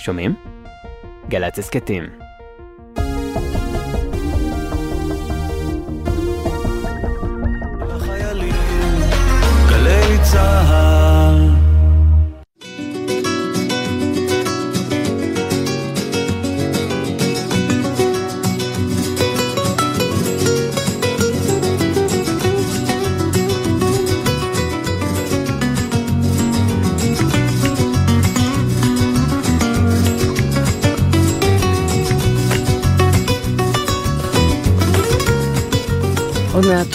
שומעים? גל"צ הסכתים. גלי צהר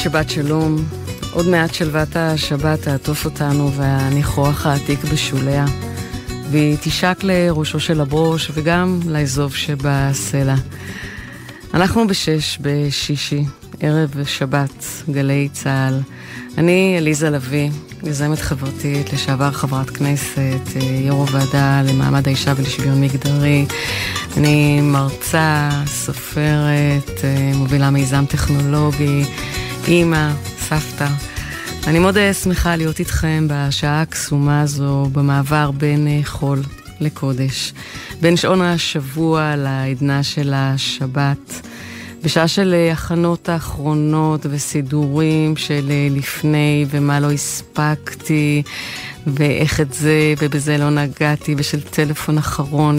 שבת שלום, עוד מעט שלוות השבת תעטוף אותנו והניחוח העתיק בשוליה, והיא תשק לראשו של הברוש וגם לאזוב שבסלע. אנחנו בשש בשישי, ערב שבת, גלי צה"ל. אני עליזה לביא, יזמת חברתית, לשעבר חברת כנסת, יו"ר הוועדה למעמד האישה ולשוויון מגדרי. אני מרצה, סופרת, מובילה מיזם טכנולוגי, אימא, סבתא. אני מאוד שמחה להיות איתכם בשעה הקסומה הזו, במעבר בין חול לקודש. בין שעון השבוע לעדנה של השבת. בשעה של הכנות האחרונות וסידורים של לפני ומה לא הספקתי ואיך את זה ובזה לא נגעתי ושל טלפון אחרון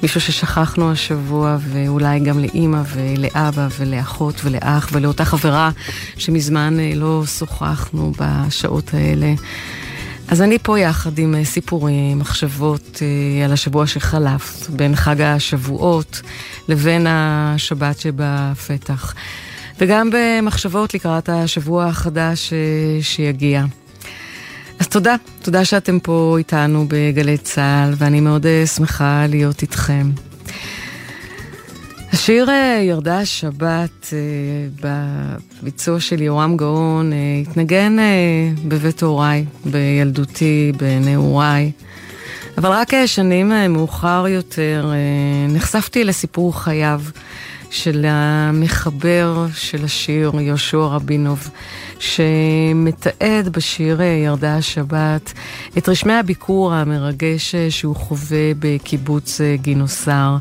למישהו ששכחנו השבוע ואולי גם לאימא ולאבא ולאחות ולאח ולאותה חברה שמזמן לא שוחחנו בשעות האלה. אז אני פה יחד עם סיפורים, מחשבות על השבוע שחלף, בין חג השבועות לבין השבת שבפתח, וגם במחשבות לקראת השבוע החדש שיגיע. אז תודה, תודה שאתם פה איתנו בגלי צה"ל, ואני מאוד שמחה להיות איתכם. השיר ירדה השבת בביצוע של יורם גאון התנגן בבית הוריי, בילדותי, בנעוריי. אבל רק שנים מאוחר יותר נחשפתי לסיפור חייו של המחבר של השיר יהושע רבינוב, שמתעד בשיר ירדה השבת את רשמי הביקור המרגש שהוא חווה בקיבוץ גינוסר.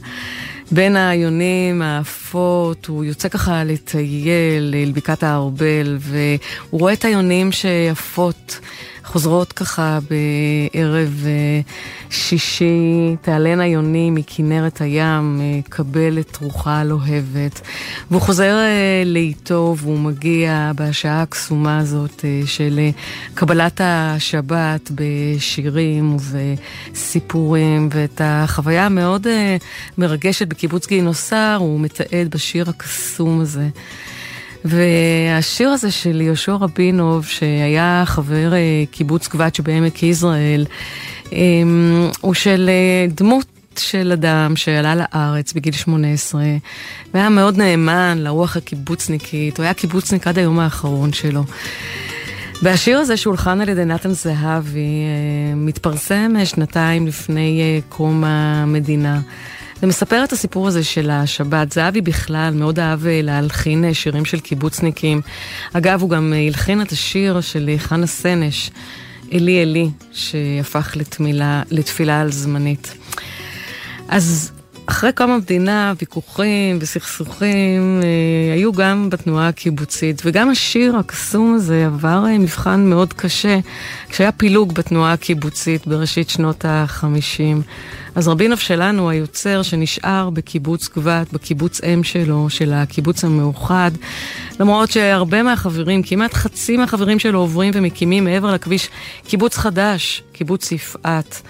בין היונים האפות, הוא יוצא ככה לטייל אל בקעת הארבל, והוא רואה את היונים שיפות. חוזרות ככה בערב שישי, תעלנה יונים מכנרת הים, קבל את רוחה הלוהבת. והוא חוזר לאיתו והוא מגיע בשעה הקסומה הזאת של קבלת השבת בשירים ובסיפורים, ואת החוויה המאוד מרגשת בקיבוץ גינוסר הוא מתעד בשיר הקסום הזה. והשיר הזה של יהושע רבינוב, שהיה חבר קיבוץ קבץ' בעמק יזרעאל, הוא של דמות של אדם שעלה לארץ בגיל 18, והיה מאוד נאמן לרוח הקיבוצניקית, הוא היה קיבוצניק עד היום האחרון שלו. והשיר הזה שהולחן על ידי נתן זהבי מתפרסם שנתיים לפני קום המדינה. ומספר את הסיפור הזה של השבת. זהבי בכלל מאוד אהב להלחין שירים של קיבוצניקים. אגב, הוא גם הלחין את השיר של חנה סנש, אלי אלי, שהפך לתמילה, לתפילה על זמנית. אז אחרי קום המדינה, ויכוחים וסכסוכים אה, היו גם בתנועה הקיבוצית, וגם השיר הקסום הזה עבר אה, מבחן מאוד קשה כשהיה פילוג בתנועה הקיבוצית בראשית שנות החמישים. אז רבינוב שלנו, היוצר שנשאר בקיבוץ גבת, בקיבוץ אם שלו, של הקיבוץ המאוחד, למרות שהרבה מהחברים, כמעט חצי מהחברים שלו עוברים ומקימים מעבר לכביש קיבוץ חדש, קיבוץ יפעת.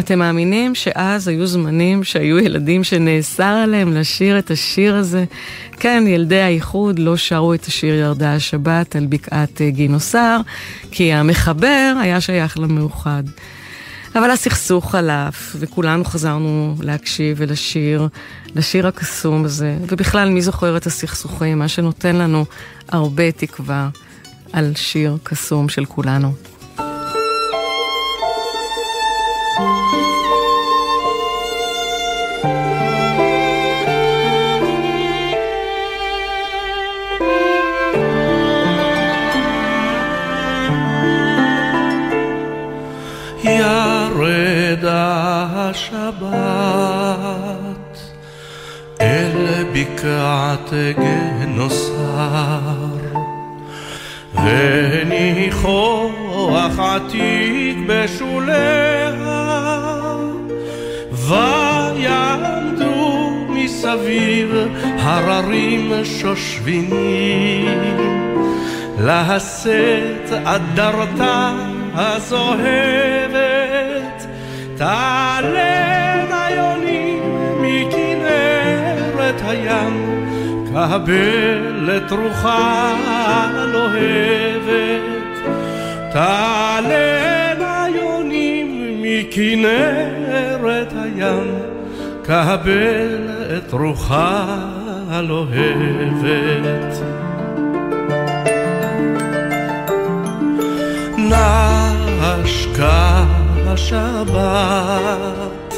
אתם מאמינים שאז היו זמנים שהיו ילדים שנאסר עליהם לשיר את השיר הזה? כן, ילדי האיחוד לא שרו את השיר ירדה השבת על בקעת גינוסר, כי המחבר היה שייך למאוחד. אבל הסכסוך חלף, וכולנו חזרנו להקשיב ולשיר, לשיר הקסום הזה. ובכלל, מי זוכר את הסכסוכים? מה שנותן לנו הרבה תקווה על שיר קסום של כולנו. בקעת גנוסר. וניחוח עתיק בשוליה ויעמדו מסביב הררים שושבינים. לשאת אדרתה הזוהבת תעלנה קבל את רוחה הלוהבת. תעלנה יונים מכנרת הים קבל את רוחה הלוהבת. נשקה השבת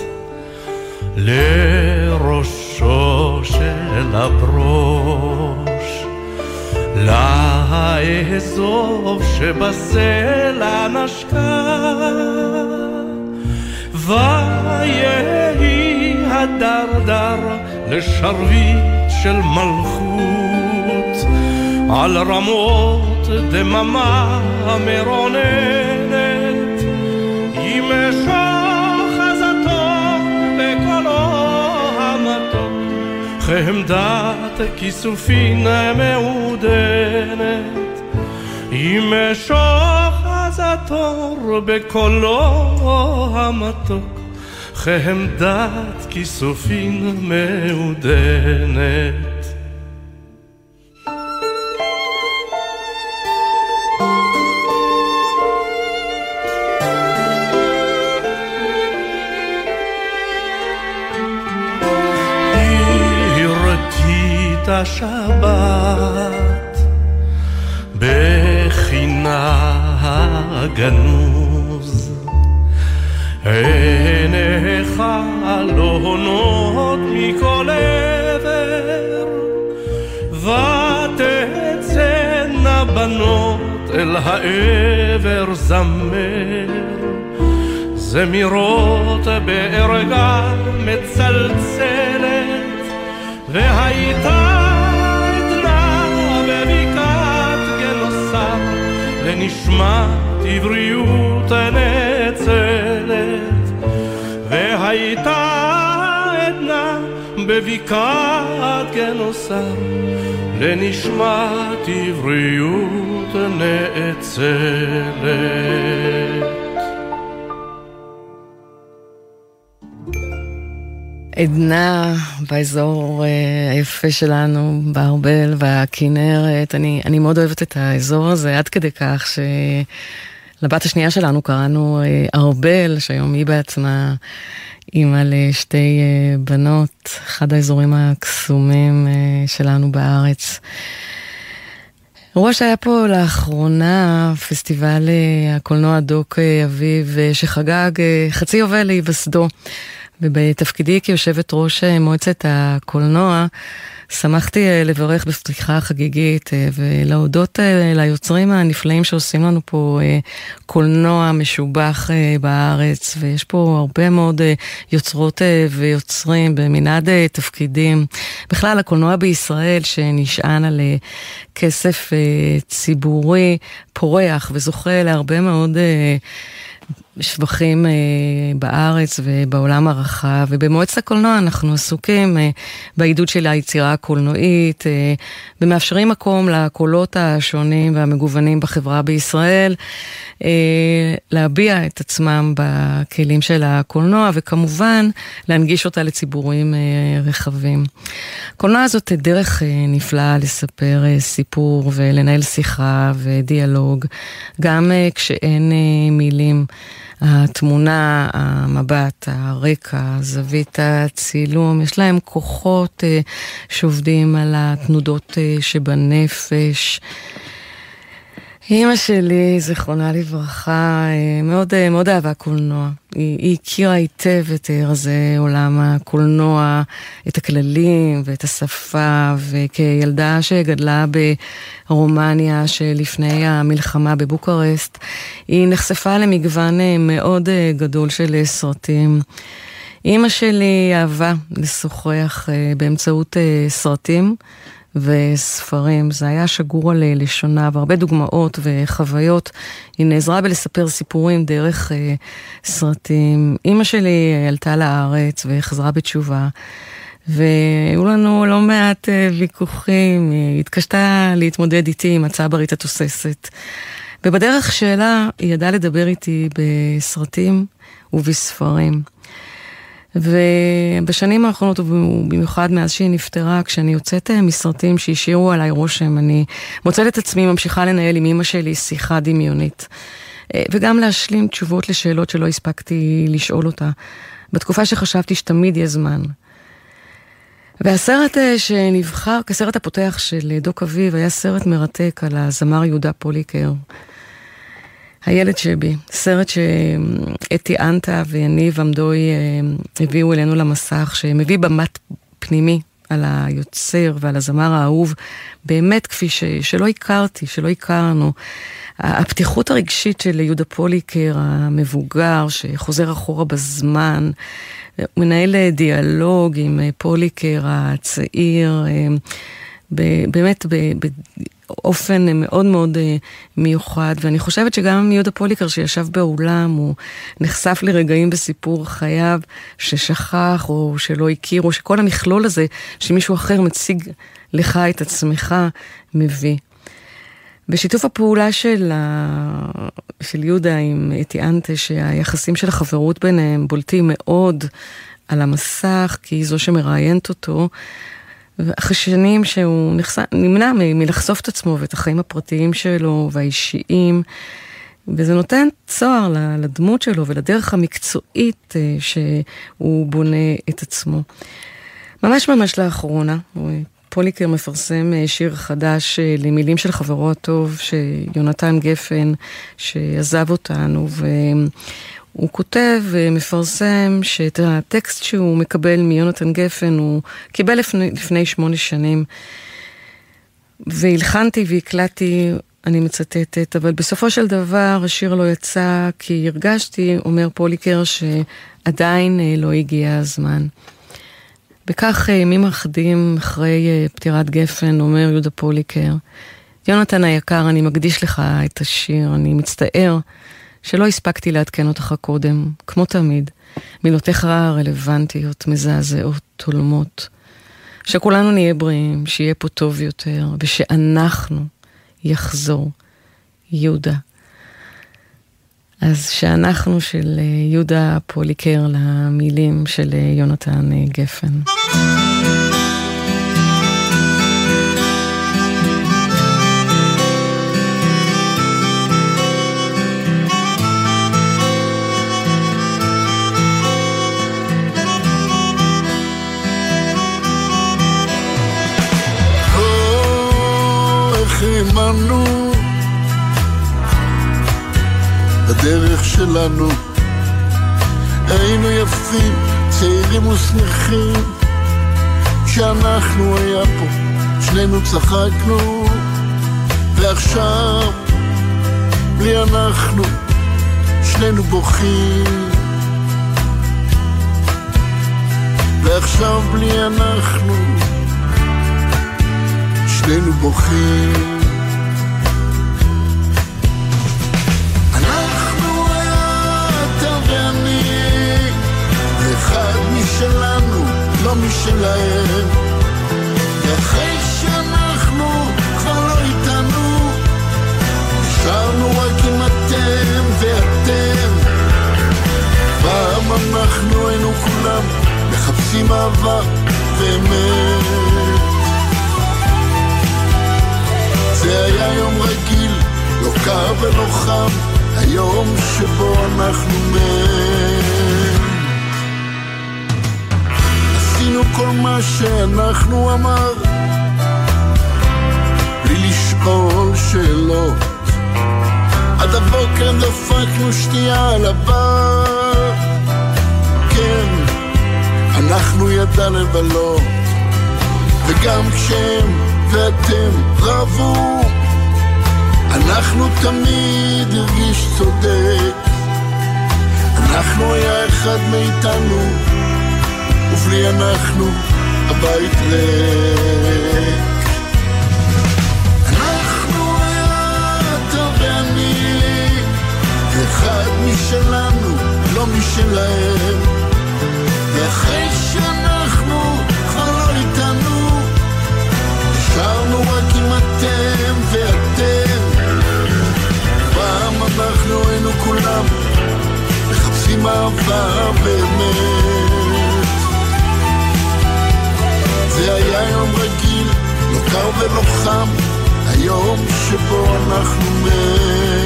לראשו של הברוש. לאזוב שבסלע נשקה ויהי הדרדר לשרביט של מלכות. על רמות דממה מרוננת ימשוך חמדת כיסופין מעודנת ימשוך חזתו בקולו המתוק חמדת כיסופין מעודנת השבת בחינה הגנוז. עיניך לא הונות מכל עבר ותצאנה בנות אל העבר זמר. זמירות בערגה מצלצלת והייתה לנשמת עבריות נאצלת והייתה עדנה בבקעת גנוסר לנשמת עבריות נאצלת עדנה באזור אה, היפה שלנו, בארבל והכנרת. אני, אני מאוד אוהבת את האזור הזה, עד כדי כך שלבת השנייה שלנו קראנו אה, ארבל, שהיום היא בעצמה אימא לשתי אה, בנות, אחד האזורים הקסומים שלנו בארץ. אירוע שהיה פה לאחרונה, פסטיבל הקולנוע דוק אביב, שחגג חצי יובל להיווסדו. ובתפקידי כיושבת ראש אה, מועצת הקולנוע, שמחתי אה, לברך בפתיחה חגיגית אה, ולהודות ליוצרים הנפלאים שעושים לנו פה קולנוע משובח בארץ, ויש פה הרבה מאוד יוצרות ויוצרים במנעד תפקידים. בכלל, הקולנוע בישראל שנשען על כסף ציבורי פורח וזוכה להרבה מאוד... שבחים אה, בארץ ובעולם הרחב, ובמועצת הקולנוע אנחנו עסוקים אה, בעידוד של היצירה הקולנועית, אה, ומאפשרים מקום לקולות השונים והמגוונים בחברה בישראל, אה, להביע את עצמם בכלים של הקולנוע, וכמובן להנגיש אותה לציבורים אה, רחבים. הקולנוע הזאת דרך אה, נפלאה לספר אה, סיפור ולנהל שיחה ודיאלוג, גם אה, כשאין אה, מילים. התמונה, המבט, הרקע, זווית הצילום, יש להם כוחות אה, שעובדים על התנודות אה, שבנפש. אימא שלי, זיכרונה לברכה, אה, מאוד, אה, מאוד אהבה קולנוע. היא, היא הכירה היטב את רזי עולם הקולנוע, את הכללים ואת השפה, וכילדה שגדלה ברומניה שלפני המלחמה בבוקרשט, היא נחשפה למגוון אה, מאוד גדול של סרטים. אימא שלי אהבה לשוחח באמצעות סרטים. וספרים. זה היה שגור על לשונה, והרבה דוגמאות וחוויות. היא נעזרה בלספר סיפורים דרך אה, סרטים. אימא שלי עלתה לארץ וחזרה בתשובה. והיו לנו לא מעט אה, ויכוחים, היא התקשתה להתמודד איתי עם הצברית התוססת. ובדרך שלה היא ידעה לדבר איתי בסרטים ובספרים. ובשנים האחרונות, ובמיוחד מאז שהיא נפטרה, כשאני יוצאת אה, מסרטים שהשאירו עליי רושם, אני מוצאת את עצמי ממשיכה לנהל עם אימא שלי שיחה דמיונית. אה, וגם להשלים תשובות לשאלות שלא הספקתי לשאול אותה, בתקופה שחשבתי שתמיד יהיה זמן. והסרט אה, שנבחר כסרט הפותח של דוק אביב היה סרט מרתק על הזמר יהודה פוליקר. הילד שבי, סרט שאתי אנטה ויניב עמדוי אה, הביאו אלינו למסך, שמביא במת פנימי על היוצר ועל הזמר האהוב, באמת כפי ש, שלא הכרתי, שלא הכרנו. הפתיחות הרגשית של יהודה פוליקר המבוגר, שחוזר אחורה בזמן, מנהל דיאלוג עם פוליקר הצעיר, אה, באמת באופן מאוד מאוד אה, מיוחד, ואני חושבת שגם יהודה פוליקר שישב באולם, הוא נחשף לרגעים בסיפור חייו ששכח או שלא הכיר, או שכל המכלול הזה שמישהו אחר מציג לך את עצמך מביא. בשיתוף הפעולה של, ה... של יהודה עם אתי אנטה, שהיחסים של החברות ביניהם בולטים מאוד על המסך, כי היא זו שמראיינת אותו, ואחרי שנים שהוא נחס... נמנע מלחשוף את עצמו ואת החיים הפרטיים שלו והאישיים, וזה נותן צוהר לדמות שלו ולדרך המקצועית אה, שהוא בונה את עצמו. ממש ממש לאחרונה, פוליקר מפרסם אה, שיר חדש אה, למילים של חברו הטוב, שיונתן גפן, שעזב אותנו, הוא כותב ומפרסם שאת הטקסט שהוא מקבל מיונתן גפן הוא קיבל לפני, לפני שמונה שנים. והלחנתי והקלטתי, אני מצטטת, אבל בסופו של דבר השיר לא יצא כי הרגשתי, אומר פוליקר, שעדיין אה, לא הגיע הזמן. בכך אה, ימים אחדים אחרי אה, פטירת גפן, אומר יהודה פוליקר, יונתן היקר, אני מקדיש לך את השיר, אני מצטער שלא הספקתי לעדכן אותך קודם, כמו תמיד. מילותיך רלוונטיות, מזעזעות, הולמות. שכולנו נהיה בריאים, שיהיה פה טוב יותר, ושאנחנו יחזור. יהודה. אז שאנחנו של אה, יהודה פוליקר למילים של אה, יונתן אה, גפן. האמנו בדרך שלנו. היינו יפים, צעירים ושמחים. כשאנחנו היה פה, שנינו צחקנו. ועכשיו בלי אנחנו שנינו בוכים. ועכשיו בלי אנחנו שנינו בוכים שלנו, לא משלהם. ואחרי שאנחנו כבר לא איתנו, נשארנו רק עם אתם ואתם. פעם אנחנו היינו כולם מחפשים אהבה ואמת. זה היה יום רגיל, לא קר ולא חם, היום שבו אנחנו מה שאנחנו אמר, בלי לשאול שאלות. עד הבוקר דפקנו שתייה על הבר. כן, אנחנו ידע לבלות. וגם כשהם ואתם רבו אנחנו תמיד הרגיש צודק. אנחנו היה אחד מאיתנו ובלי אנחנו הבית ריק אנחנו אתה ואני אחד משלנו, לא משלהם. ואחרי שאנחנו כבר לא איתנו נשארנו רק עם אתם ואתם. פעם אנחנו היינו כולם מחפשים אהבה באמת היה יום רגיל, לא קר ולא חם היום שבו אנחנו מת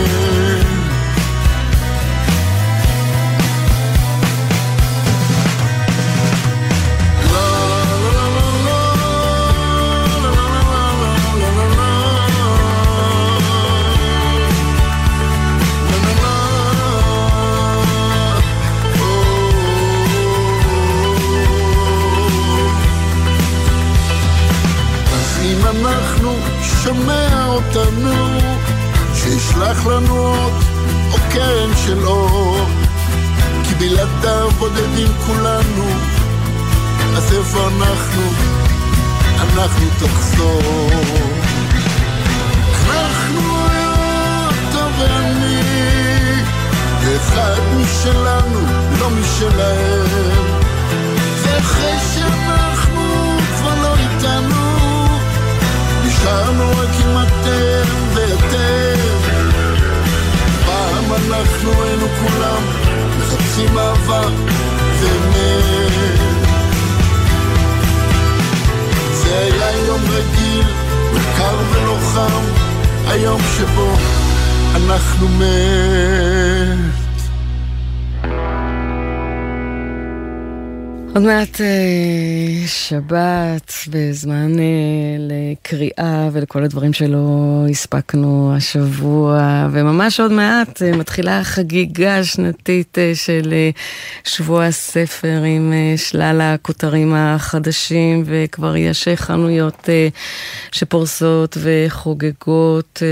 Oh. עוד מעט אה, שבת בזמן אה, לקריאה ולכל הדברים שלא הספקנו השבוע, וממש עוד מעט אה, מתחילה החגיגה השנתית של שבוע הספר עם שלל הכותרים החדשים, וכבר יש חנויות שפורסות וחוגגות.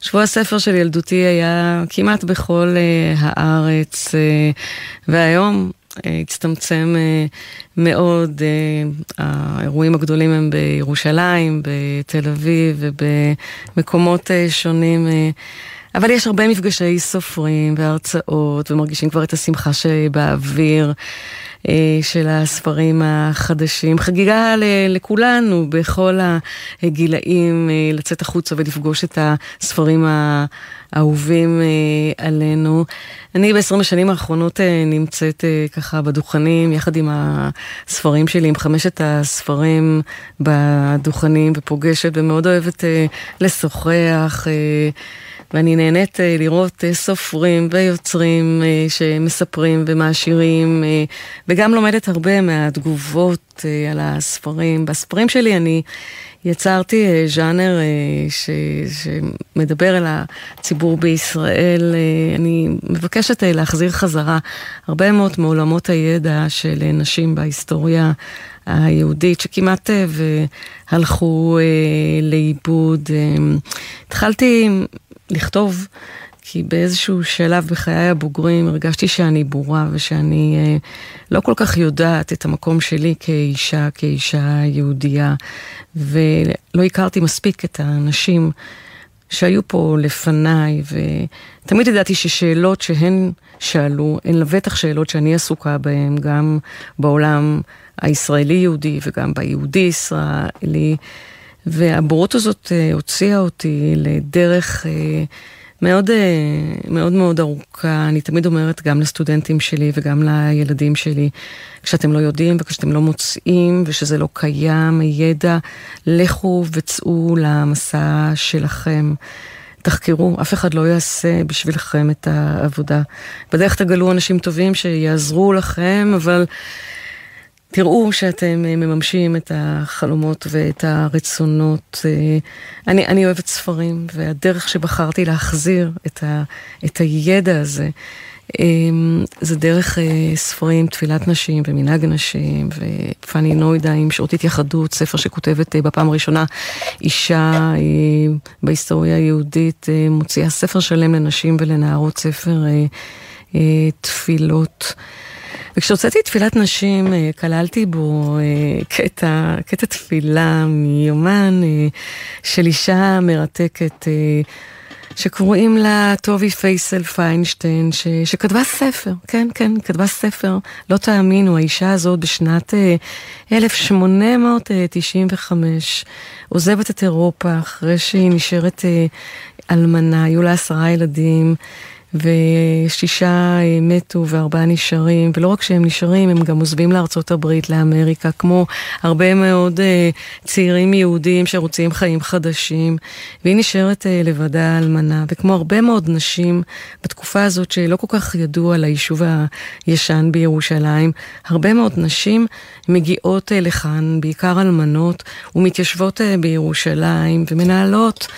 שבוע הספר של ילדותי היה כמעט בכל הארץ, והיום הצטמצם אה, מאוד, אה, האירועים הגדולים הם בירושלים, בתל אביב ובמקומות אה, שונים. אבל יש הרבה מפגשי סופרים והרצאות, ומרגישים כבר את השמחה שבאוויר. של הספרים החדשים. חגיגה לכולנו בכל הגילאים לצאת החוצה ולפגוש את הספרים האהובים עלינו. אני בעשרים השנים האחרונות נמצאת ככה בדוכנים, יחד עם הספרים שלי, עם חמשת הספרים בדוכנים, ופוגשת ומאוד אוהבת לשוחח. ואני נהנית אה, לראות אה, סופרים ויוצרים אה, שמספרים ומעשירים, וגם לומדת הרבה מהתגובות על הספרים. בספרים שלי אני יצרתי ז'אנר ש, שמדבר אל הציבור בישראל. אני מבקשת להחזיר חזרה הרבה מאוד מעולמות הידע של נשים בהיסטוריה היהודית, שכמעט והלכו לאיבוד. התחלתי לכתוב, כי באיזשהו שלב בחיי הבוגרים הרגשתי שאני בורה ושאני אה, לא כל כך יודעת את המקום שלי כאישה, כאישה יהודייה, ולא הכרתי מספיק את האנשים שהיו פה לפניי, ותמיד ידעתי ששאלות שהן שאלו, הן לבטח שאלות שאני עסוקה בהן, גם בעולם הישראלי-יהודי וגם ביהודי-ישראלי. והבורות הזאת אה, הוציאה אותי לדרך אה, מאוד אה, מאוד מאוד ארוכה. אני תמיד אומרת גם לסטודנטים שלי וגם לילדים שלי, כשאתם לא יודעים וכשאתם לא מוצאים ושזה לא קיים, ידע, לכו וצאו למסע שלכם. תחקרו, אף אחד לא יעשה בשבילכם את העבודה. בדרך תגלו אנשים טובים שיעזרו לכם, אבל תראו שאתם אה, מממשים את החלומות ואת הרצונות. אה, אני, אני אוהבת ספרים, והדרך שבחרתי להחזיר את, ה, את הידע הזה, אה, זה דרך ספרים, תפילת נשים ומנהג נשים, ופאני נוידה עם שעות התייחדות, ספר שכותבת בפעם הראשונה אישה בהיסטוריה היהודית, מוציאה ספר שלם לנשים ולנערות, ספר תפילות. וכשהוצאתי תפילת נשים, אה, כללתי בו אה, קטע, קטע תפילה מיומן אה, של אישה מרתקת. שקוראים לה טובי פייסל פיינשטיין, ש, שכתבה ספר, כן, כן, כתבה ספר, לא תאמינו, האישה הזאת בשנת 1895 עוזבת את אירופה אחרי שהיא נשארת אלמנה, היו לה עשרה ילדים. ושישה אה, מתו וארבעה נשארים, ולא רק שהם נשארים, הם גם עוזבים לארצות הברית, לאמריקה, כמו הרבה מאוד uh, צעירים יהודים שרוצים חיים חדשים, והיא נשארת uh, לבדה אלמנה, וכמו הרבה מאוד נשים בתקופה הזאת שלא כל כך ידעו על היישוב הישן בירושלים, הרבה מאוד נשים מגיעות uh, לכאן, בעיקר אלמנות, ומתיישבות uh, בירושלים, ומנהלות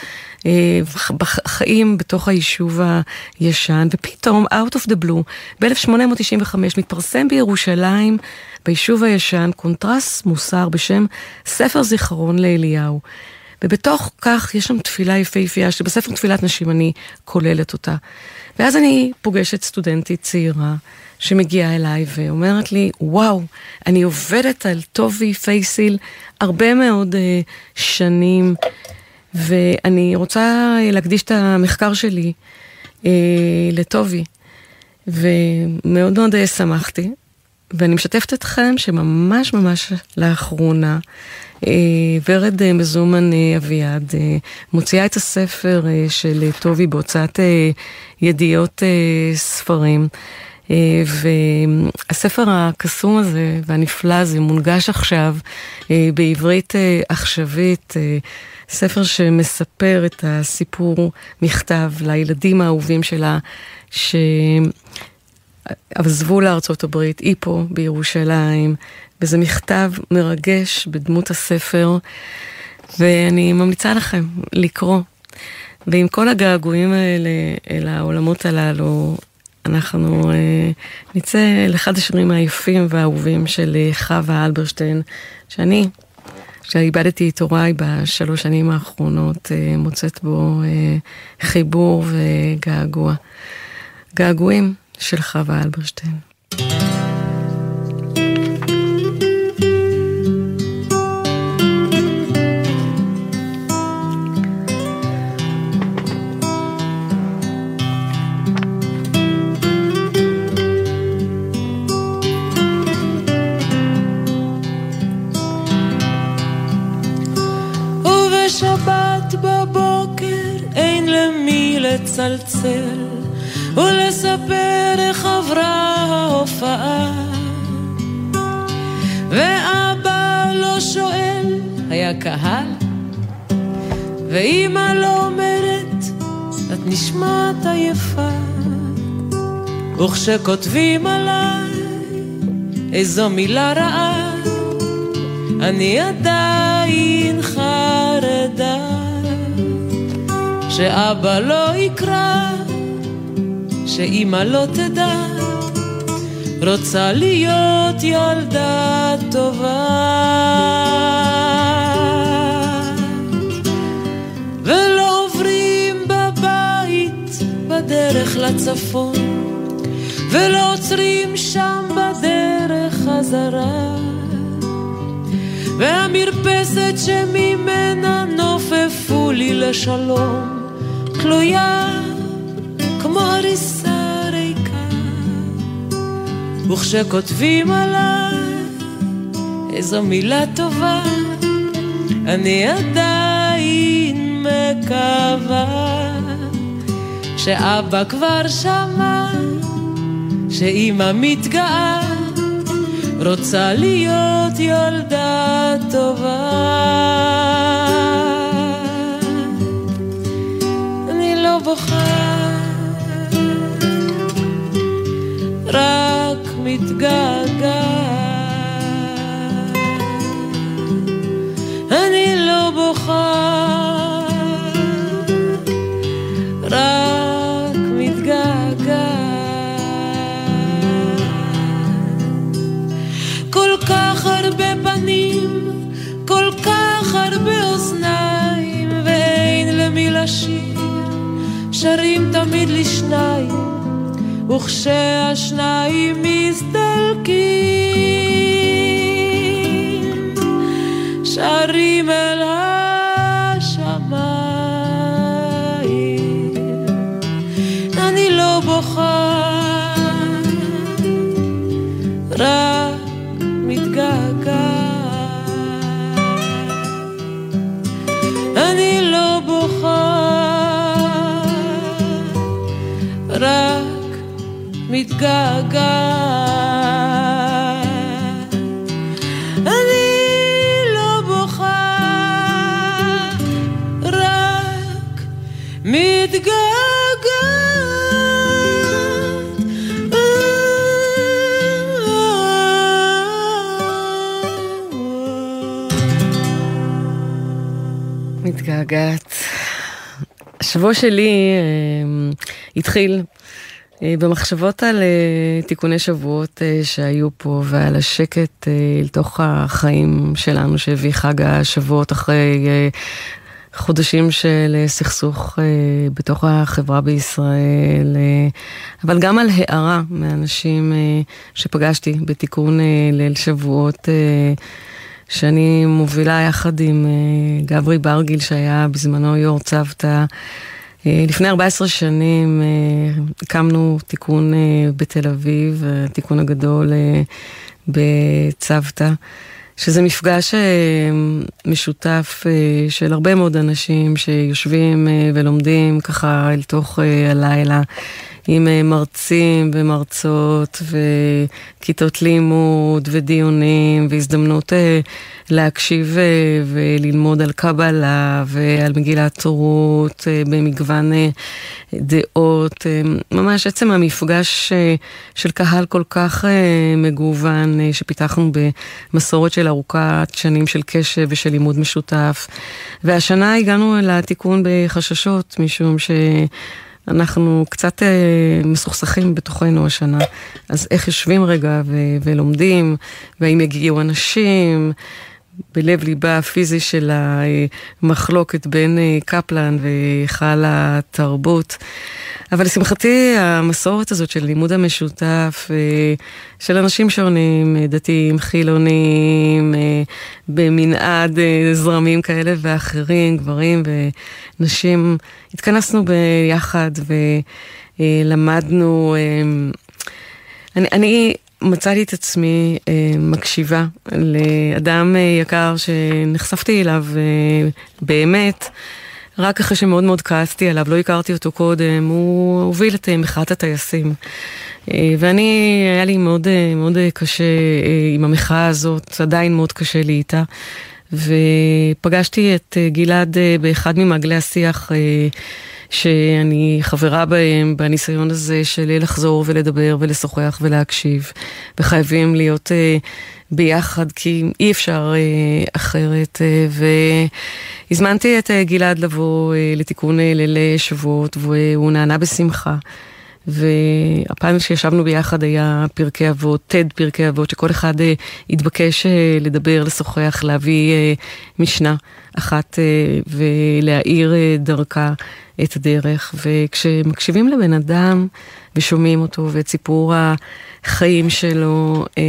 חיים בתוך היישוב הישן, ופתאום, out of the blue, ב-1895 מתפרסם בירושלים, ביישוב הישן, קונטרס מוסר בשם ספר זיכרון לאליהו. ובתוך כך יש שם תפילה יפהפייה, שבספר תפילת נשים אני כוללת אותה. ואז אני פוגשת סטודנטית צעירה שמגיעה אליי ואומרת לי, וואו, אני עובדת על טובי פייסיל הרבה מאוד אה, שנים. ואני רוצה להקדיש את המחקר שלי אה, לטובי, ומאוד מאוד אה, שמחתי, ואני משתפת אתכם שממש ממש לאחרונה, אה, ורד אה, מזומן אה, אביעד אה, מוציאה את הספר אה, של טובי בהוצאת אה, ידיעות אה, ספרים. Uh, והספר הקסום הזה והנפלא הזה מונגש עכשיו uh, בעברית uh, עכשווית. ספר שמספר את הסיפור מכתב לילדים האהובים שלה, שעזבו לארצות הברית, היא פה בירושלים, וזה מכתב מרגש בדמות הספר, ואני ממליצה לכם לקרוא. ועם כל הגעגועים האלה אל העולמות הללו, אנחנו אה, נצא לאחד השירים היפים והאהובים של אה, חווה אלברשטיין, שאני כשאיבדתי את הוריי בשלוש שנים האחרונות, אה, מוצאת בו אה, חיבור וגעגוע. געגועים של חווה אלברשטיין. לצלצל ולספר איך עברה ההופעה. ואבא לא שואל, היה קהל, ואימא לא אומרת, את נשמעת עייפה. וכשכותבים עליי איזו מילה רעה, אני עדיין חרדה. שאבא לא יקרא, שאימא לא תדע, רוצה להיות ילדה טובה. ולא עוברים בבית בדרך לצפון, ולא עוצרים שם בדרך חזרה. והמרפסת שממנה נופפו לי לשלום תלויה כמו הריסה ריקה. וכשכותבים עליי איזו מילה טובה, אני עדיין מקווה שאבא כבר שמע, שאימא מתגאה, רוצה להיות ילדה טובה. אני לא בוכה, רק מתגעגעת. אני לא בוכה, רק מתגעגעת. כך הרבה אוזניים, ואין למי לשיר, שרים תמיד לשניים, וכשהשניים מסתלקים, שרים אל לא מתגעגעת. השבוע שלי אה, התחיל במחשבות על אה, תיקוני שבועות אה, שהיו פה ועל השקט אה, לתוך החיים שלנו שהביא חג השבועות אחרי אה, חודשים של אה, סכסוך אה, בתוך החברה בישראל, אה, אבל גם על הערה מאנשים אה, שפגשתי בתיקון אה, ליל שבועות. אה, שאני מובילה יחד עם אה, גברי ברגיל שהיה בזמנו יו"ר צוותא. אה, לפני 14 שנים אה, הקמנו תיקון אה, בתל אביב, התיקון הגדול בצוותא, שזה מפגש משותף של הרבה מאוד אנשים שיושבים ולומדים ככה אל תוך הלילה. עם אה, מרצים ומרצות וכיתות לימוד ודיונים והזדמנות אה, להקשיב אה, וללמוד על קבלה ועל מגילת רות במגוון דעות. ממש עצם המפגש של קהל כל כך מגוון שפיתחנו במסורת של ארוכת שנים של קשב ושל לימוד משותף. והשנה הגענו לתיקון בחששות משום ש... אנחנו קצת אה, מסוכסכים בתוכנו השנה, אז איך יושבים רגע ו- ולומדים, והאם יגיעו אנשים, בלב ליבה הפיזי של המחלוקת בין אה, קפלן והיכל התרבות. אבל לשמחתי המסורת הזאת של לימוד המשותף אה, של אנשים שונים, אה, דתיים, חילונים, במנעד זרמים כאלה ואחרים, גברים ונשים, התכנסנו ביחד ולמדנו. אני, אני מצאתי את עצמי אה, מקשיבה לאדם אה, יקר שנחשפתי אליו אה, באמת. רק אחרי שמאוד מאוד כעסתי עליו, לא הכרתי אותו קודם, הוא הוביל את אה, מחאת הטייסים. אה, ואני, היה לי מאוד, אה, מאוד אה, קשה אה, עם המחאה הזאת, עדיין מאוד קשה לי איתה. ופגשתי את אה, גלעד אה, באחד ממעגלי השיח אה, שאני חברה בהם, בניסיון הזה של לחזור ולדבר ולשוחח ולהקשיב. וחייבים להיות אה, ביחד, כי אי אפשר אה, אחרת. אה, והזמנתי את אה, גלעד לבוא אה, לתיקון אה, ליל שבועות, והוא נענה בשמחה. והפעם שישבנו ביחד היה פרקי אבות, תד פרקי אבות, שכל אחד התבקש לדבר, לשוחח, להביא משנה אחת אה, ולהאיר אה, דרכה את הדרך. וכשמקשיבים לבן אדם ושומעים אותו ואת סיפור החיים שלו, אה,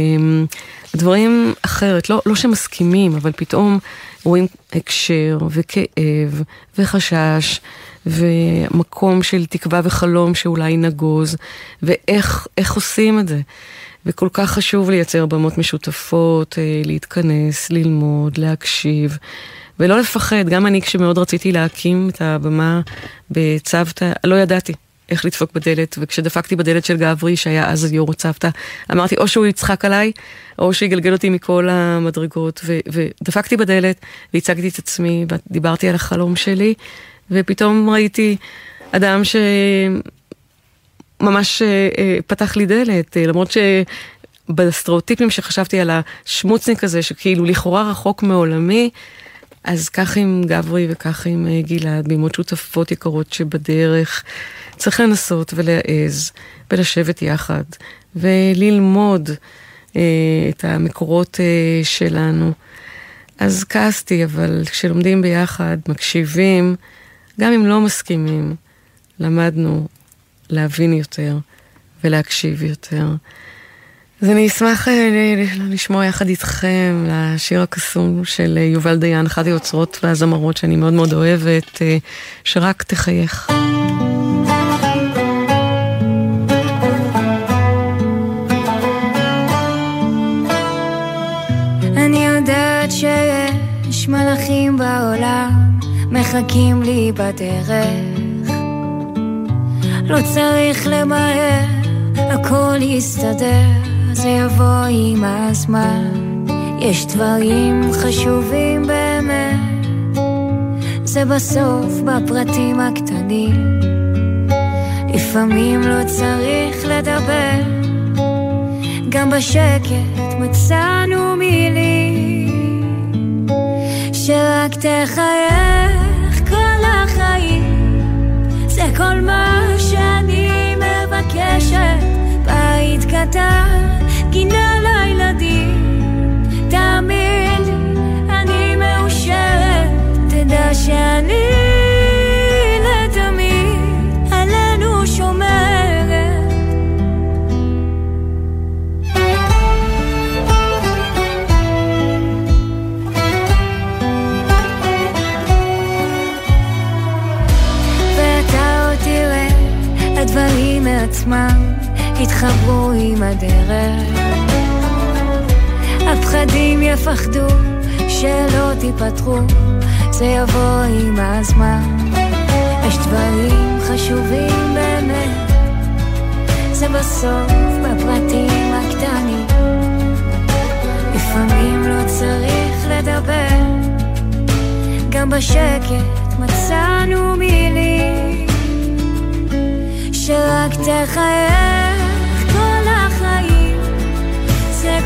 דברים אחרת, לא, לא שמסכימים, אבל פתאום רואים הקשר וכאב וחשש. ומקום של תקווה וחלום שאולי נגוז, ואיך עושים את זה. וכל כך חשוב לייצר במות משותפות, אה, להתכנס, ללמוד, להקשיב, ולא לפחד. גם אני, כשמאוד רציתי להקים את הבמה בצוותא, לא ידעתי איך לדפוק בדלת, וכשדפקתי בדלת של גברי, שהיה אז יו"ר צוותא, אמרתי, או שהוא יצחק עליי, או שיגלגל אותי מכל המדרגות, ו- ודפקתי בדלת, והצגתי את עצמי, ודיברתי על החלום שלי, ופתאום ראיתי אדם שממש אה, פתח לי דלת, אה, למרות שבסטריאוטיפים שחשבתי על השמוצניק הזה, שכאילו לכאורה רחוק מעולמי, אז כך עם גברי וכך עם אה, גלעד, בימות שותפות יקרות שבדרך, צריך לנסות ולהעז ולשבת יחד וללמוד את המקורות שלנו. אז כעסתי, אבל כשלומדים ביחד, מקשיבים, גם אם לא מסכימים, למדנו להבין יותר ולהקשיב יותר. אז אני אשמח אה, לשמוע יחד איתכם לשיר הקסום של אה, יובל דיין, אחת היוצרות והזמרות שאני מאוד מאוד אוהבת, אה, שרק תחייך. אני יודעת שיש מלאכים בעולם מחכים לי בדרך לא צריך למהר, הכל יסתדר זה יבוא עם הזמן. יש דברים חשובים באמת, זה בסוף בפרטים הקטנים. לפעמים לא צריך לדבר, גם בשקט מצאנו מילים. שרק תחייך כל החיים, זה כל מה שאני מבקשת, בית קטן גינה לילדים, תאמין לי, אני מאושרת, תדע שאני יתחברו עם הדרך. הפחדים יפחדו, שלא תיפתחו, זה יבוא עם הזמן. יש דברים חשובים באמת, זה בסוף בפרטים הקטנים. לפעמים לא צריך לדבר, גם בשקט מצאנו מילים שרק תחייך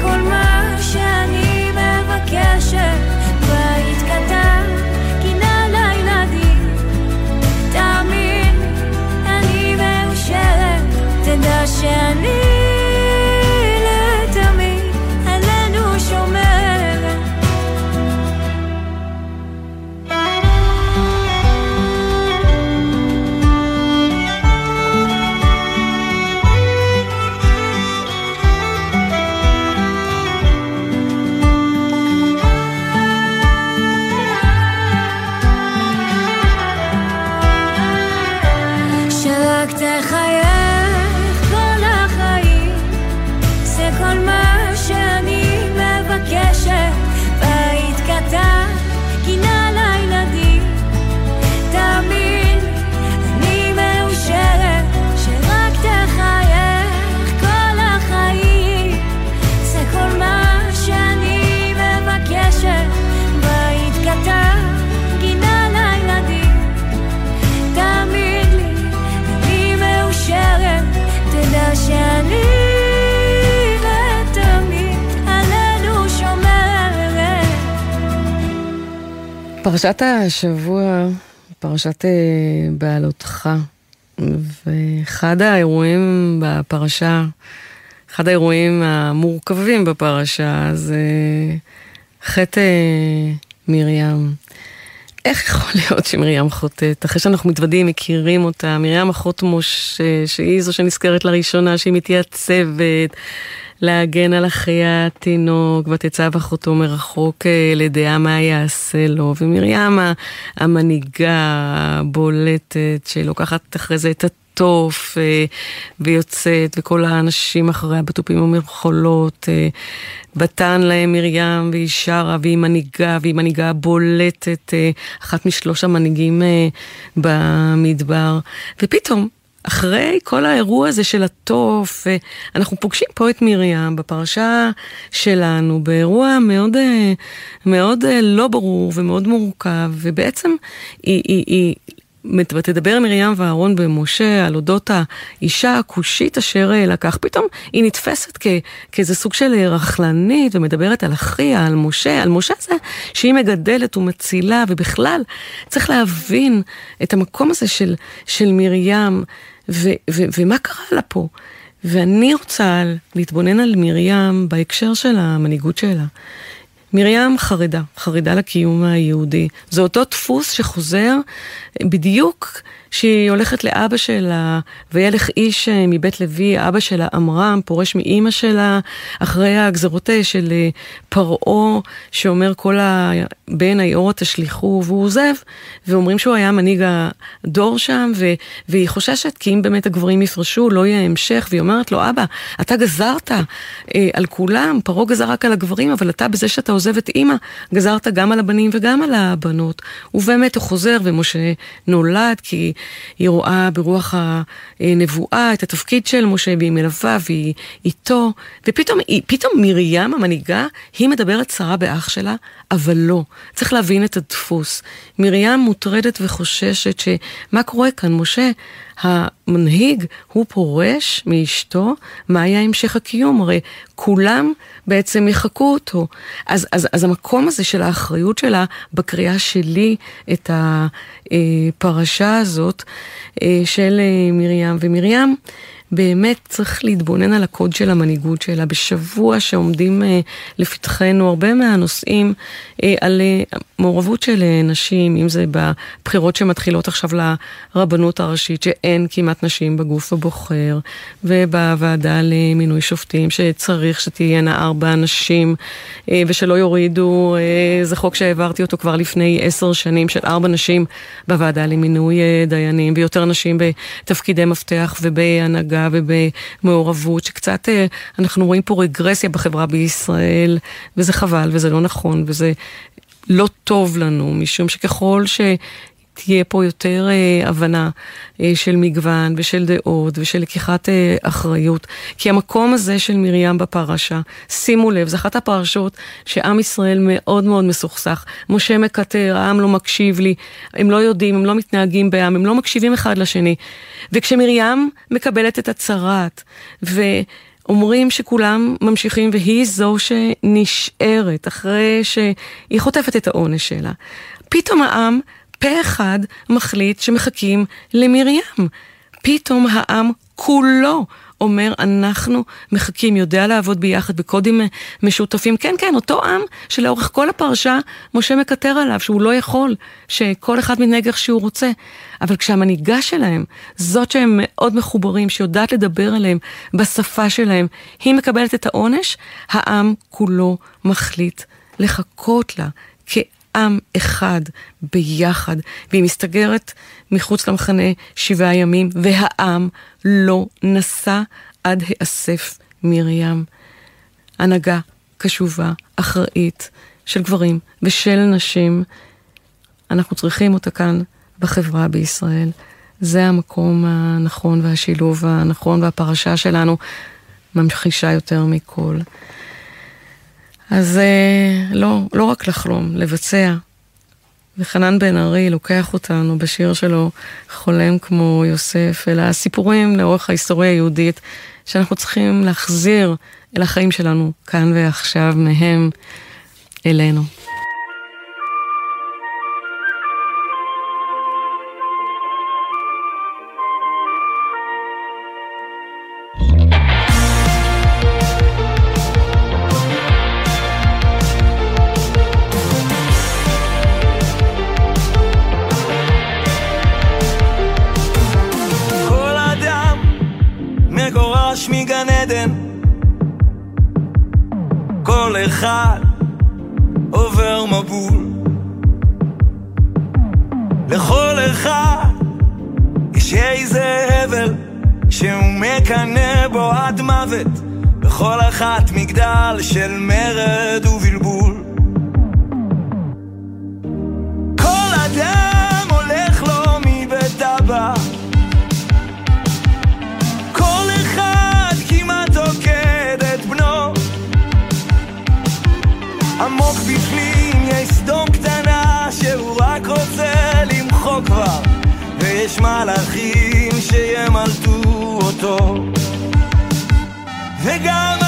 כל מה שאני מבקשת, פרשת השבוע, פרשת אה, בעלותך, ואחד האירועים בפרשה, אחד האירועים המורכבים בפרשה זה חטא אה, מרים. איך יכול להיות שמרים חוטאת? אחרי שאנחנו מתוודים, מכירים אותה, מרים אחות משה, שהיא זו שנזכרת לראשונה, שהיא מתייצבת להגן על אחי התינוק, ותצב אחותו מרחוק אה, לדעה מה יעשה לו, ומרים המנהיגה הבולטת, שלוקחת אחרי זה את התוף אה, ויוצאת, וכל האנשים אחריה בתופים ומרחולות. אה, בתן להם מרים והיא שרה והיא מנהיגה והיא מנהיגה בולטת, אה, אחת משלוש המנהיגים אה, במדבר. ופתאום, אחרי כל האירוע הזה של התוף, אה, אנחנו פוגשים פה את מרים בפרשה שלנו, באירוע מאוד, אה, מאוד אה, לא ברור ומאוד מורכב, ובעצם היא, היא, היא ותדבר מרים ואהרון במשה על אודות האישה הכושית אשר אה, לקח, פתאום היא נתפסת כ, כאיזה סוג של אה, רכלנית ומדברת על אחיה, על משה, על משה זה שהיא מגדלת ומצילה, ובכלל צריך להבין את המקום הזה של, של מרים ו, ו, ומה קרה לה פה. ואני רוצה להתבונן על מרים בהקשר של המנהיגות שלה. מרים חרדה, חרדה לקיום היהודי. זה אותו דפוס שחוזר בדיוק שהיא הולכת לאבא שלה, וילך איש אה, מבית לוי, אבא שלה עמרם, פורש מאימא שלה, אחרי הגזרות של אה, פרעה, שאומר כל הבן היאורה תשליכו, והוא עוזב, ואומרים שהוא היה מנהיג הדור שם, ו, והיא חוששת, כי אם באמת הגברים יפרשו, לא יהיה המשך, והיא אומרת לו, אבא, אתה גזרת אה, על כולם, פרעה גזר רק על הגברים, אבל אתה בזה שאתה עוזב את אימא, גזרת גם על הבנים וגם על הבנות. ובאמת הוא חוזר, ומשה נולד, כי היא רואה ברוח הנבואה את התפקיד של משה, והיא מלווה, והיא איתו, ופתאום פתאום מרים המנהיגה, היא מדברת צרה באח שלה, אבל לא. צריך להבין את הדפוס. מרים מוטרדת וחוששת שמה קורה כאן? משה, המנהיג, הוא פורש מאשתו, מה היה המשך הקיום? הרי כולם בעצם יחקו אותו. אז, אז, אז המקום הזה של האחריות שלה בקריאה שלי את הפרשה הזאת אה, של אה, מרים, ומרים באמת צריך להתבונן על הקוד של המנהיגות שלה. בשבוע שעומדים אה, לפתחנו הרבה מהנושאים אה, על אה, מעורבות של אה, נשים, אם זה בבחירות שמתחילות עכשיו לרבנות הראשית, שאין כמעט נשים בגוף הבוחר, ובוועדה למינוי שופטים, שצריך שתהיינה ארבע נשים, אה, ושלא יורידו, אה, זה חוק שהעברתי אותו כבר לפני עשר שנים, של ארבע נשים בוועדה למינוי אה, דיינים, ויותר נשים בתפקידי מפתח ובהנהגה. ובמעורבות, שקצת אה, אנחנו רואים פה רגרסיה בחברה בישראל, וזה חבל וזה לא נכון וזה לא טוב לנו, משום שככל ש... תהיה פה יותר אה, הבנה אה, של מגוון ושל דעות ושל לקיחת אה, אחריות. כי המקום הזה של מרים בפרשה, שימו לב, זו אחת הפרשות שעם ישראל מאוד מאוד מסוכסך. משה מקטר, העם לא מקשיב לי, הם לא יודעים, הם לא מתנהגים בעם, הם לא מקשיבים אחד לשני. וכשמרים מקבלת את הצרת, ו... אומרים שכולם ממשיכים והיא זו שנשארת אחרי שהיא חוטפת את העונש שלה. פתאום העם פה אחד מחליט שמחכים למרים. פתאום העם כולו אומר, אנחנו מחכים, יודע לעבוד ביחד בקודים משותפים. כן, כן, אותו עם שלאורך כל הפרשה משה מקטר עליו, שהוא לא יכול, שכל אחד מתנהג איך שהוא רוצה. אבל כשהמנהיגה שלהם, זאת שהם מאוד מחוברים, שיודעת לדבר עליהם בשפה שלהם, היא מקבלת את העונש, העם כולו מחליט לחכות לה. עם אחד ביחד, והיא מסתגרת מחוץ למחנה שבעה ימים, והעם לא נסע עד האסף מרים. הנהגה קשובה, אחראית, של גברים ושל נשים, אנחנו צריכים אותה כאן בחברה בישראל. זה המקום הנכון והשילוב הנכון והפרשה שלנו ממחישה יותר מכל. אז אה, לא, לא רק לחלום, לבצע. וחנן בן ארי לוקח אותנו בשיר שלו, חולם כמו יוסף, אלא הסיפורים לאורך ההיסטוריה היהודית, שאנחנו צריכים להחזיר אל החיים שלנו כאן ועכשיו, מהם אלינו. אחד עובר מבול. לכל אחד יש איזה הבל שהוא מקנא בו עד מוות, בכל אחת מגדל של מרד ובלבול. ויש מלאכים שימלטו אותו. וגם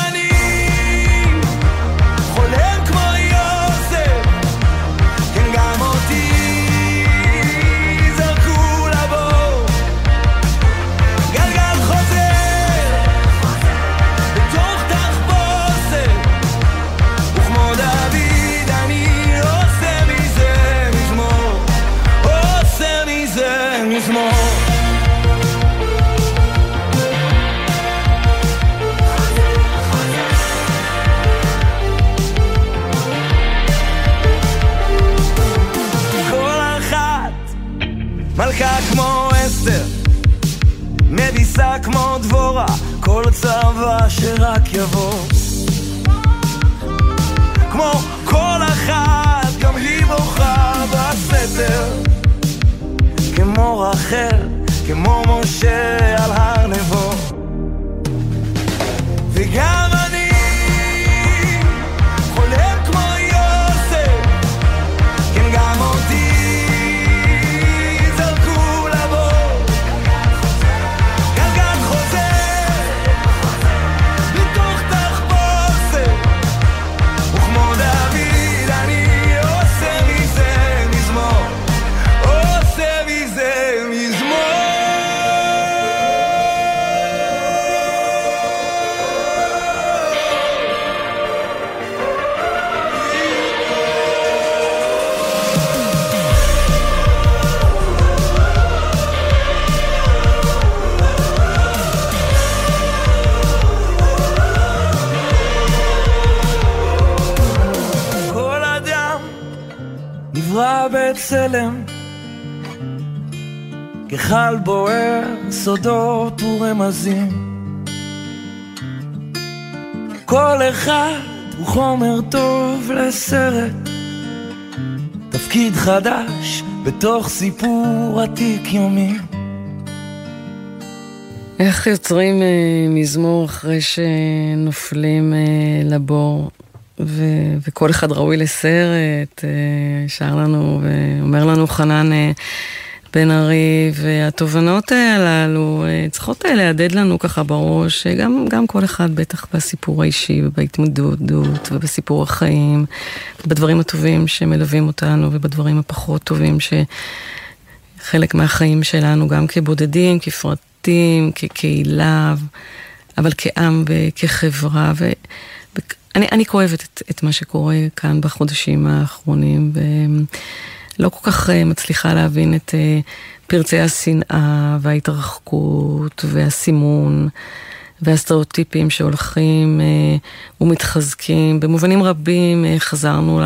צבא שרק יבוא. כמו כל אחת, גם היא בוכה בסתר. כמו רחל, כמו משה כחל בוער סודות ורמזים. כל אחד הוא חומר טוב לסרט, תפקיד חדש בתוך סיפור עתיק יומי. איך יוצרים אה, מזמור אחרי שנופלים אה, לבור? ו- וכל אחד ראוי לסרט, אה, שר לנו ואומר לנו חנן אה, בן ארי, והתובנות הללו אה, צריכות להדהד לנו ככה בראש, גם, גם כל אחד בטח בסיפור האישי ובהתמודדות ובסיפור החיים, בדברים הטובים שמלווים אותנו ובדברים הפחות טובים שחלק מהחיים שלנו, גם כבודדים, כפרטים, כקהילה, אבל כעם וכחברה. ו- אני, אני כואבת את, את מה שקורה כאן בחודשים האחרונים, ולא כל כך uh, מצליחה להבין את uh, פרצי השנאה וההתרחקות והסימון והסטריאוטיפים שהולכים uh, ומתחזקים. במובנים רבים חזרנו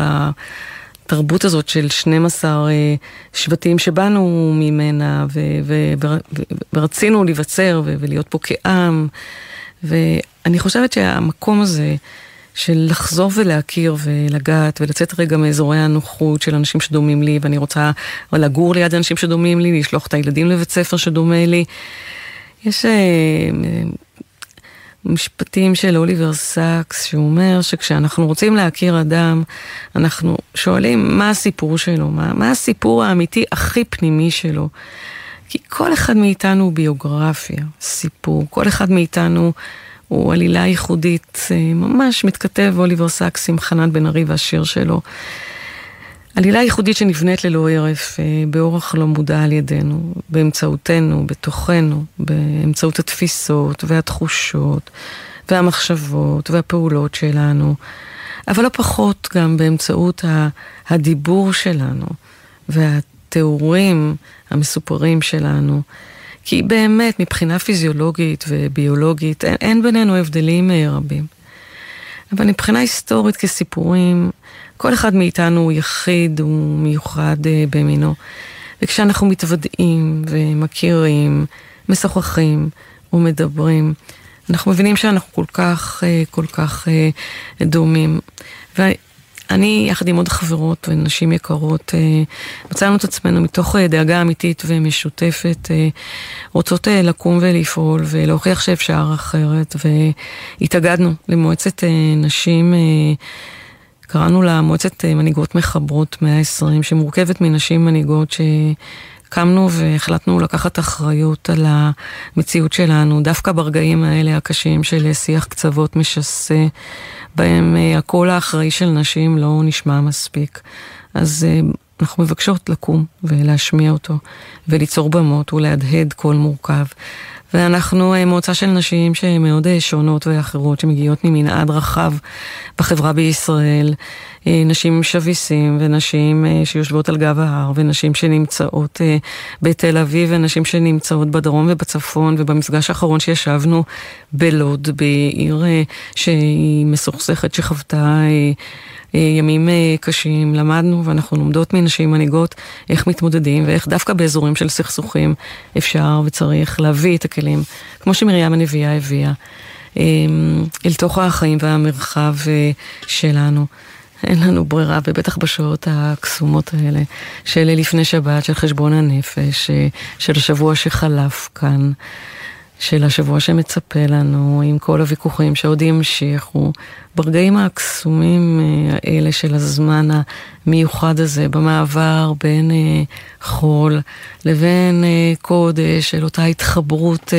לתרבות הזאת של 12 uh, שבטים שבאנו ממנה ורצינו להיווצר ולהיות פה כעם. ואני חושבת שהמקום הזה, של לחזור ולהכיר ולגעת ולצאת רגע מאזורי הנוחות של אנשים שדומים לי, ואני רוצה לגור ליד אנשים שדומים לי, לשלוח את הילדים לבית ספר שדומה לי. יש אה, משפטים של אוליבר סאקס, שהוא אומר שכשאנחנו רוצים להכיר אדם, אנחנו שואלים מה הסיפור שלו, מה, מה הסיפור האמיתי הכי פנימי שלו. כי כל אחד מאיתנו הוא ביוגרפיה, סיפור, כל אחד מאיתנו... הוא עלילה ייחודית, אה, ממש מתכתב אוליבר סאקס עם חנן בן ארי והשיר שלו. עלילה ייחודית שנבנית ללא הרף, אה, באורח לא מודע על ידינו, באמצעותנו, בתוכנו, באמצעות התפיסות והתחושות והמחשבות והפעולות שלנו, אבל לא פחות גם באמצעות הדיבור שלנו והתיאורים המסופרים שלנו. כי באמת, מבחינה פיזיולוגית וביולוגית, אין, אין בינינו הבדלים אה, רבים. אבל מבחינה היסטורית כסיפורים, כל אחד מאיתנו הוא יחיד, הוא מיוחד אה, במינו. וכשאנחנו מתוודעים ומכירים, משוחחים ומדברים, אנחנו מבינים שאנחנו כל כך, אה, כל כך דומים. אני, יחד עם עוד חברות ונשים יקרות, אה, מצאנו את עצמנו מתוך אה, דאגה אמיתית ומשותפת, אה, רוצות לקום ולפעול ולהוכיח שאפשר אחרת, והתאגדנו למועצת נשים, קראנו לה מועצת מנהיגות מחברות 120, שמורכבת מנשים מנהיגות ש... קמנו והחלטנו לקחת אחריות על המציאות שלנו, דווקא ברגעים האלה הקשים של שיח קצוות משסה, בהם אה, הקול האחראי של נשים לא נשמע מספיק. אז אה, אנחנו מבקשות לקום ולהשמיע אותו, וליצור במות ולהדהד קול מורכב. ואנחנו אה, מועצה של נשים שהן מאוד שונות ואחרות, שמגיעות ממנעד רחב בחברה בישראל. אה, נשים שוויסים ונשים שיושבות על גב ההר ונשים שנמצאות בתל אביב ונשים שנמצאות בדרום ובצפון ובמפגש האחרון שישבנו בלוד, בעיר שהיא מסוכסכת שחוותה אה, ימים אה, קשים, למדנו ואנחנו לומדות מנשים מנהיגות איך מתמודדים ואיך דווקא באזורים של סכסוכים אפשר וצריך להביא את הכלים, כמו שמרים הנביאה הביאה, אה, אל תוך החיים והמרחב שלנו. אין לנו ברירה, ובטח בשעות הקסומות האלה של לפני שבת, של חשבון הנפש, של השבוע שחלף כאן. של השבוע שמצפה לנו, עם כל הוויכוחים שעוד ימשיכו, ברגעים הקסומים אה, האלה של הזמן המיוחד הזה, במעבר בין אה, חול לבין אה, קודש, של אותה התחברות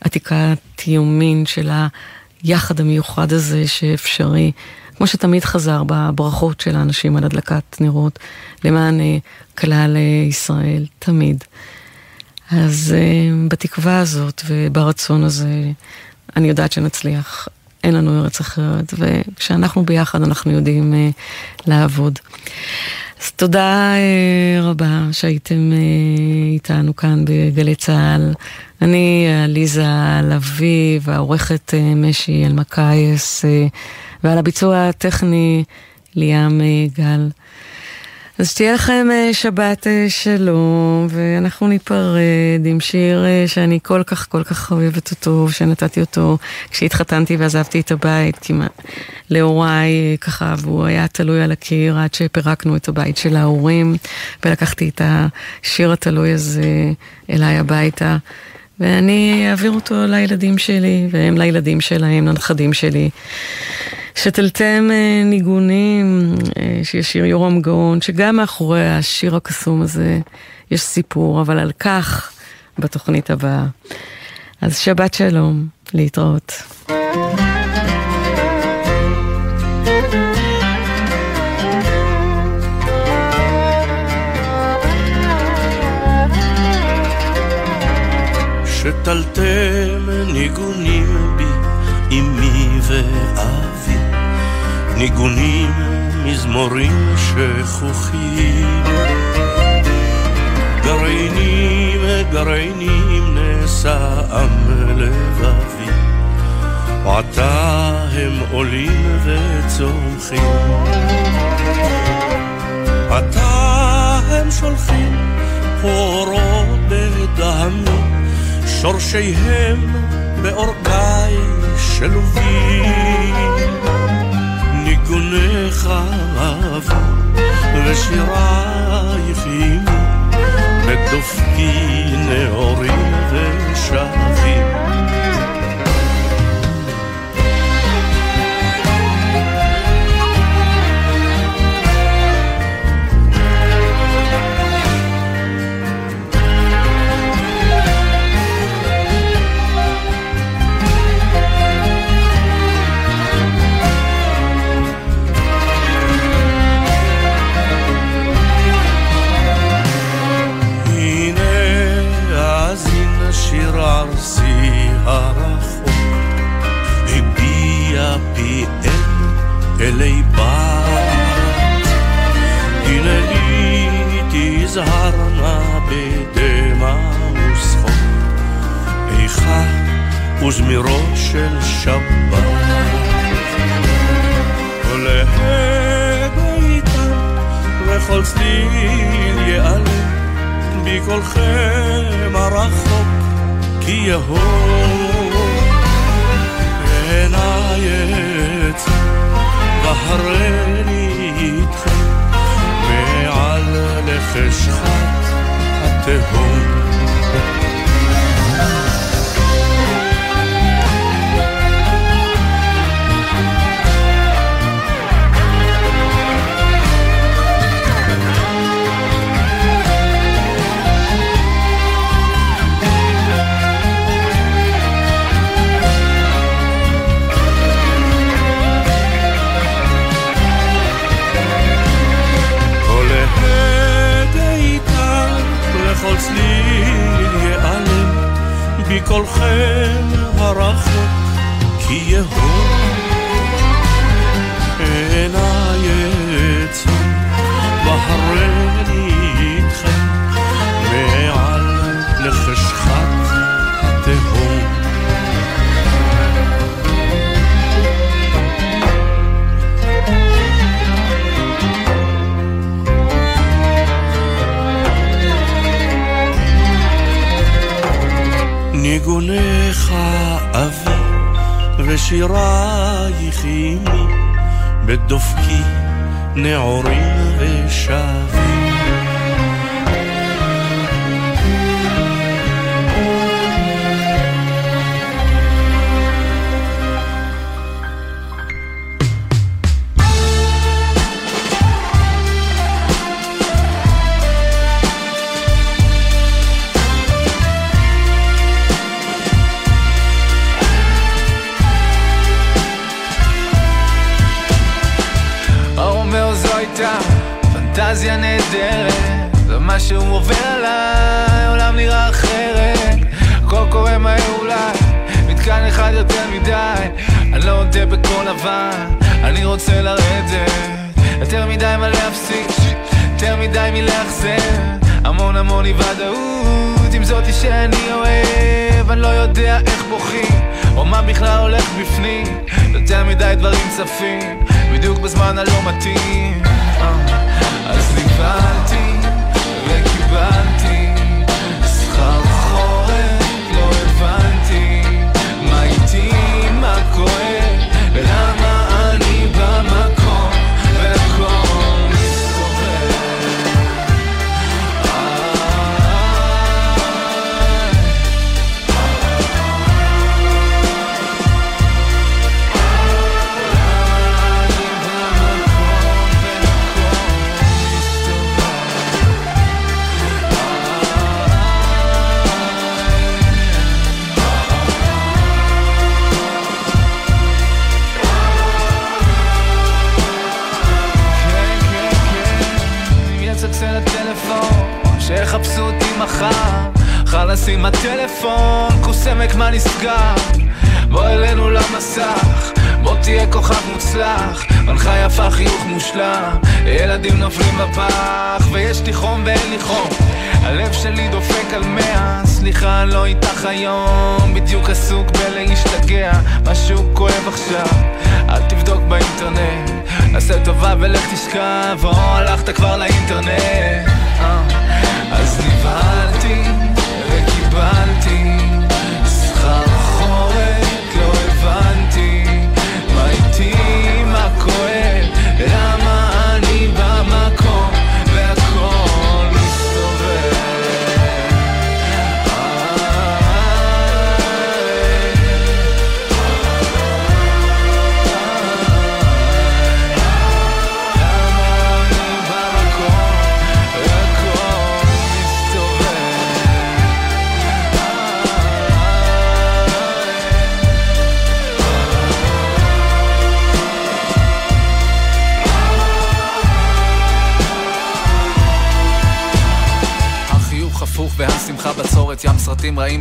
עתיקת יומין של היחד המיוחד הזה שאפשרי. כמו שתמיד חזר בברכות של האנשים על הדלקת נרות למען כלל ישראל, תמיד. אז uh, בתקווה הזאת וברצון הזה, אני יודעת שנצליח. אין לנו ארץ אחרת, וכשאנחנו ביחד אנחנו יודעים uh, לעבוד. אז תודה uh, רבה שהייתם uh, איתנו כאן בגלי צה"ל. אני עליזה לביא והעורכת uh, משי אלמקייס, uh, ועל הביצוע הטכני ליאם uh, גל. אז שתהיה לכם אה, שבת אה, שלום, ואנחנו ניפרד עם שיר אה, שאני כל כך כל כך אוהבת אותו, שנתתי אותו כשהתחתנתי ועזבתי את הבית, כמעט להוריי ככה, והוא היה תלוי על הקיר עד שפירקנו את הבית של ההורים, ולקחתי את השיר התלוי הזה אליי הביתה. ואני אעביר אותו לילדים שלי, והם לילדים שלהם, לנכדים שלי. שתלתם אה, ניגונים אה, שישיר יורם גאון, שגם מאחורי השיר הקסום הזה יש סיפור, אבל על כך בתוכנית הבאה. אז שבת שלום, להתראות. שתלתם ניגונים בי, אמי ואבי, ניגונים, מזמורים שכוחים. גרעינים, גרעינים נשאם לבבי, ועתה הם עולים וצומחים. עתה הם שולחים אורות בדהמים שורשיהם בעורקיי שלובים. ניגונך אהבו ושירייך אימו, בדופקי נאורים ושבים. וזמירו של שבת. כל ביתם וכל צליל ייעלם, בקולכם הרחוק כי יהום. עיניי אצא בחרני איתכם מעל לחשכת התהום שאני אוהב אני לא יודע איך בוכים או מה בכלל הולך בפנים. יותר מדי דברים צפים בדיוק בזמן הלא מתאים. אז נבהלתי וקיבלתי עם הטלפון, כוס עמק מה נסגר? בוא אלינו למסך, בוא תהיה כוכב מוצלח. מנחה יפה חיוך מושלם ילדים נופלים בפח ויש לי חום ואין לי חום. הלב שלי דופק על מאה סליחה אני לא איתך היום. בדיוק עסוק בלהשתגע משהו כואב עכשיו. אל תבדוק באינטרנט עשה טובה ולך תשכב. או הלכת כבר לאינטרנט. אה, אז נבהלתי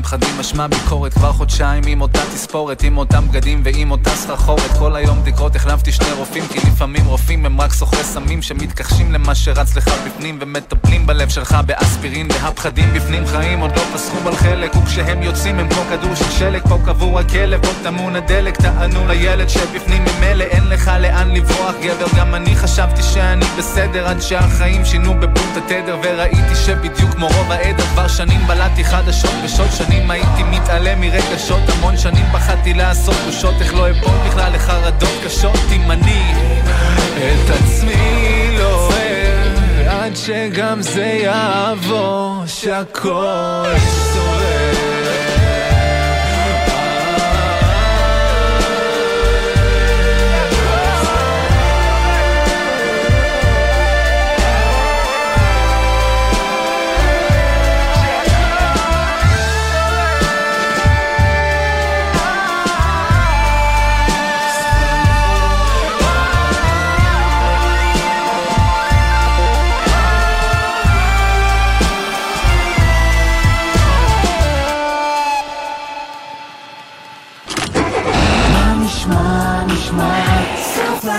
פחדים משמע ביקורת כבר חודשיים עם אותה תספורת עם אותם בגדים ועם אותה סחרחורת. כל היום בדיקות החלפתי שני רופאים כי לפעמים רופאים הם רק סוחרי סמים שמתכחשים למה שרץ לך בפנים ומטפלים בלב שלך באספירין והפחדים בפנים חיים. עוד לא פסחו על חלק וכשהם יוצאים הם כמו כדור של שלג פה קבור הכלב. פה טמון הדלק טענו לילד שבפנים ממילא. אין לך לאן לברוח גבר גם אני חשבתי שאני בסדר. עד שהחיים שינו בבום את התדר וראיתי שבדיוק כמו רוב העדר כבר שנים בלעתי חדשות בשעות שנים הייתי מתעלם מרגשות המון שנים פחדתי לעשות בושות איך לא אפול בכלל לחרדות קשות. אם אני את עצמי לא אוהב עד שגם זה יעבור שהכל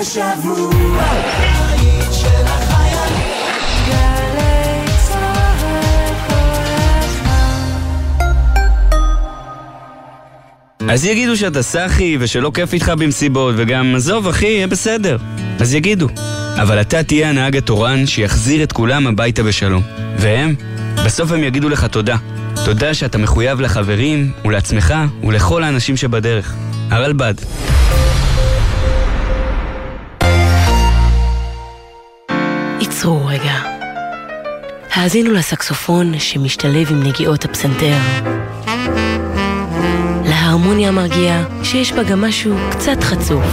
השבוע. הבית של אז יגידו שאתה סאחי ושלא כיף איתך במסיבות, וגם, עזוב אחי, יהיה בסדר. אז יגידו. אבל אתה תהיה הנהג התורן שיחזיר את כולם הביתה בשלום. והם? בסוף הם יגידו לך תודה. תודה שאתה מחויב לחברים, ולעצמך, ולכל האנשים שבדרך. הרלב"ד. עצרו רגע. האזינו לסקסופון שמשתלב עם נגיעות הפסנתר. להרמוניה המרגיעה שיש בה גם משהו קצת חצוף.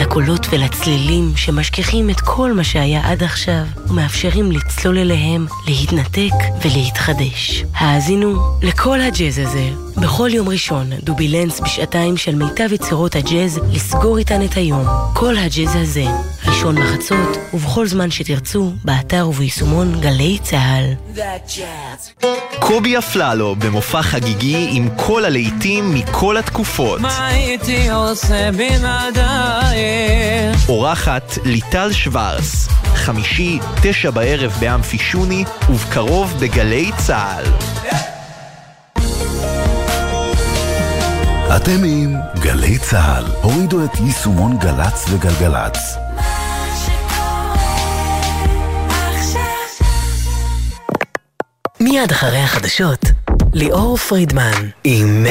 לקולות ולצלילים שמשכיחים את כל מה שהיה עד עכשיו ומאפשרים לצלול אליהם, להתנתק ולהתחדש. האזינו לכל הג'אז הזה. בכל יום ראשון, דובילנס בשעתיים של מיטב יצירות הג'אז לסגור איתן את היום. כל הג'אז הזה, ראשון בחצות ובכל זמן שתרצו, באתר וביישומון גלי צה"ל. קובי אפללו במופע חגיגי עם כל הלהיטים מכל התקופות. מה הייתי עושה בלעדייך? אורחת ליטל שוורס, חמישי, תשע בערב באמפי שוני, ובקרוב בגלי צה"ל. אתם עם גלי צה"ל. הורידו את יישומון גל"צ וגלגלצ. מיד אחרי החדשות, ליאור פרידמן עם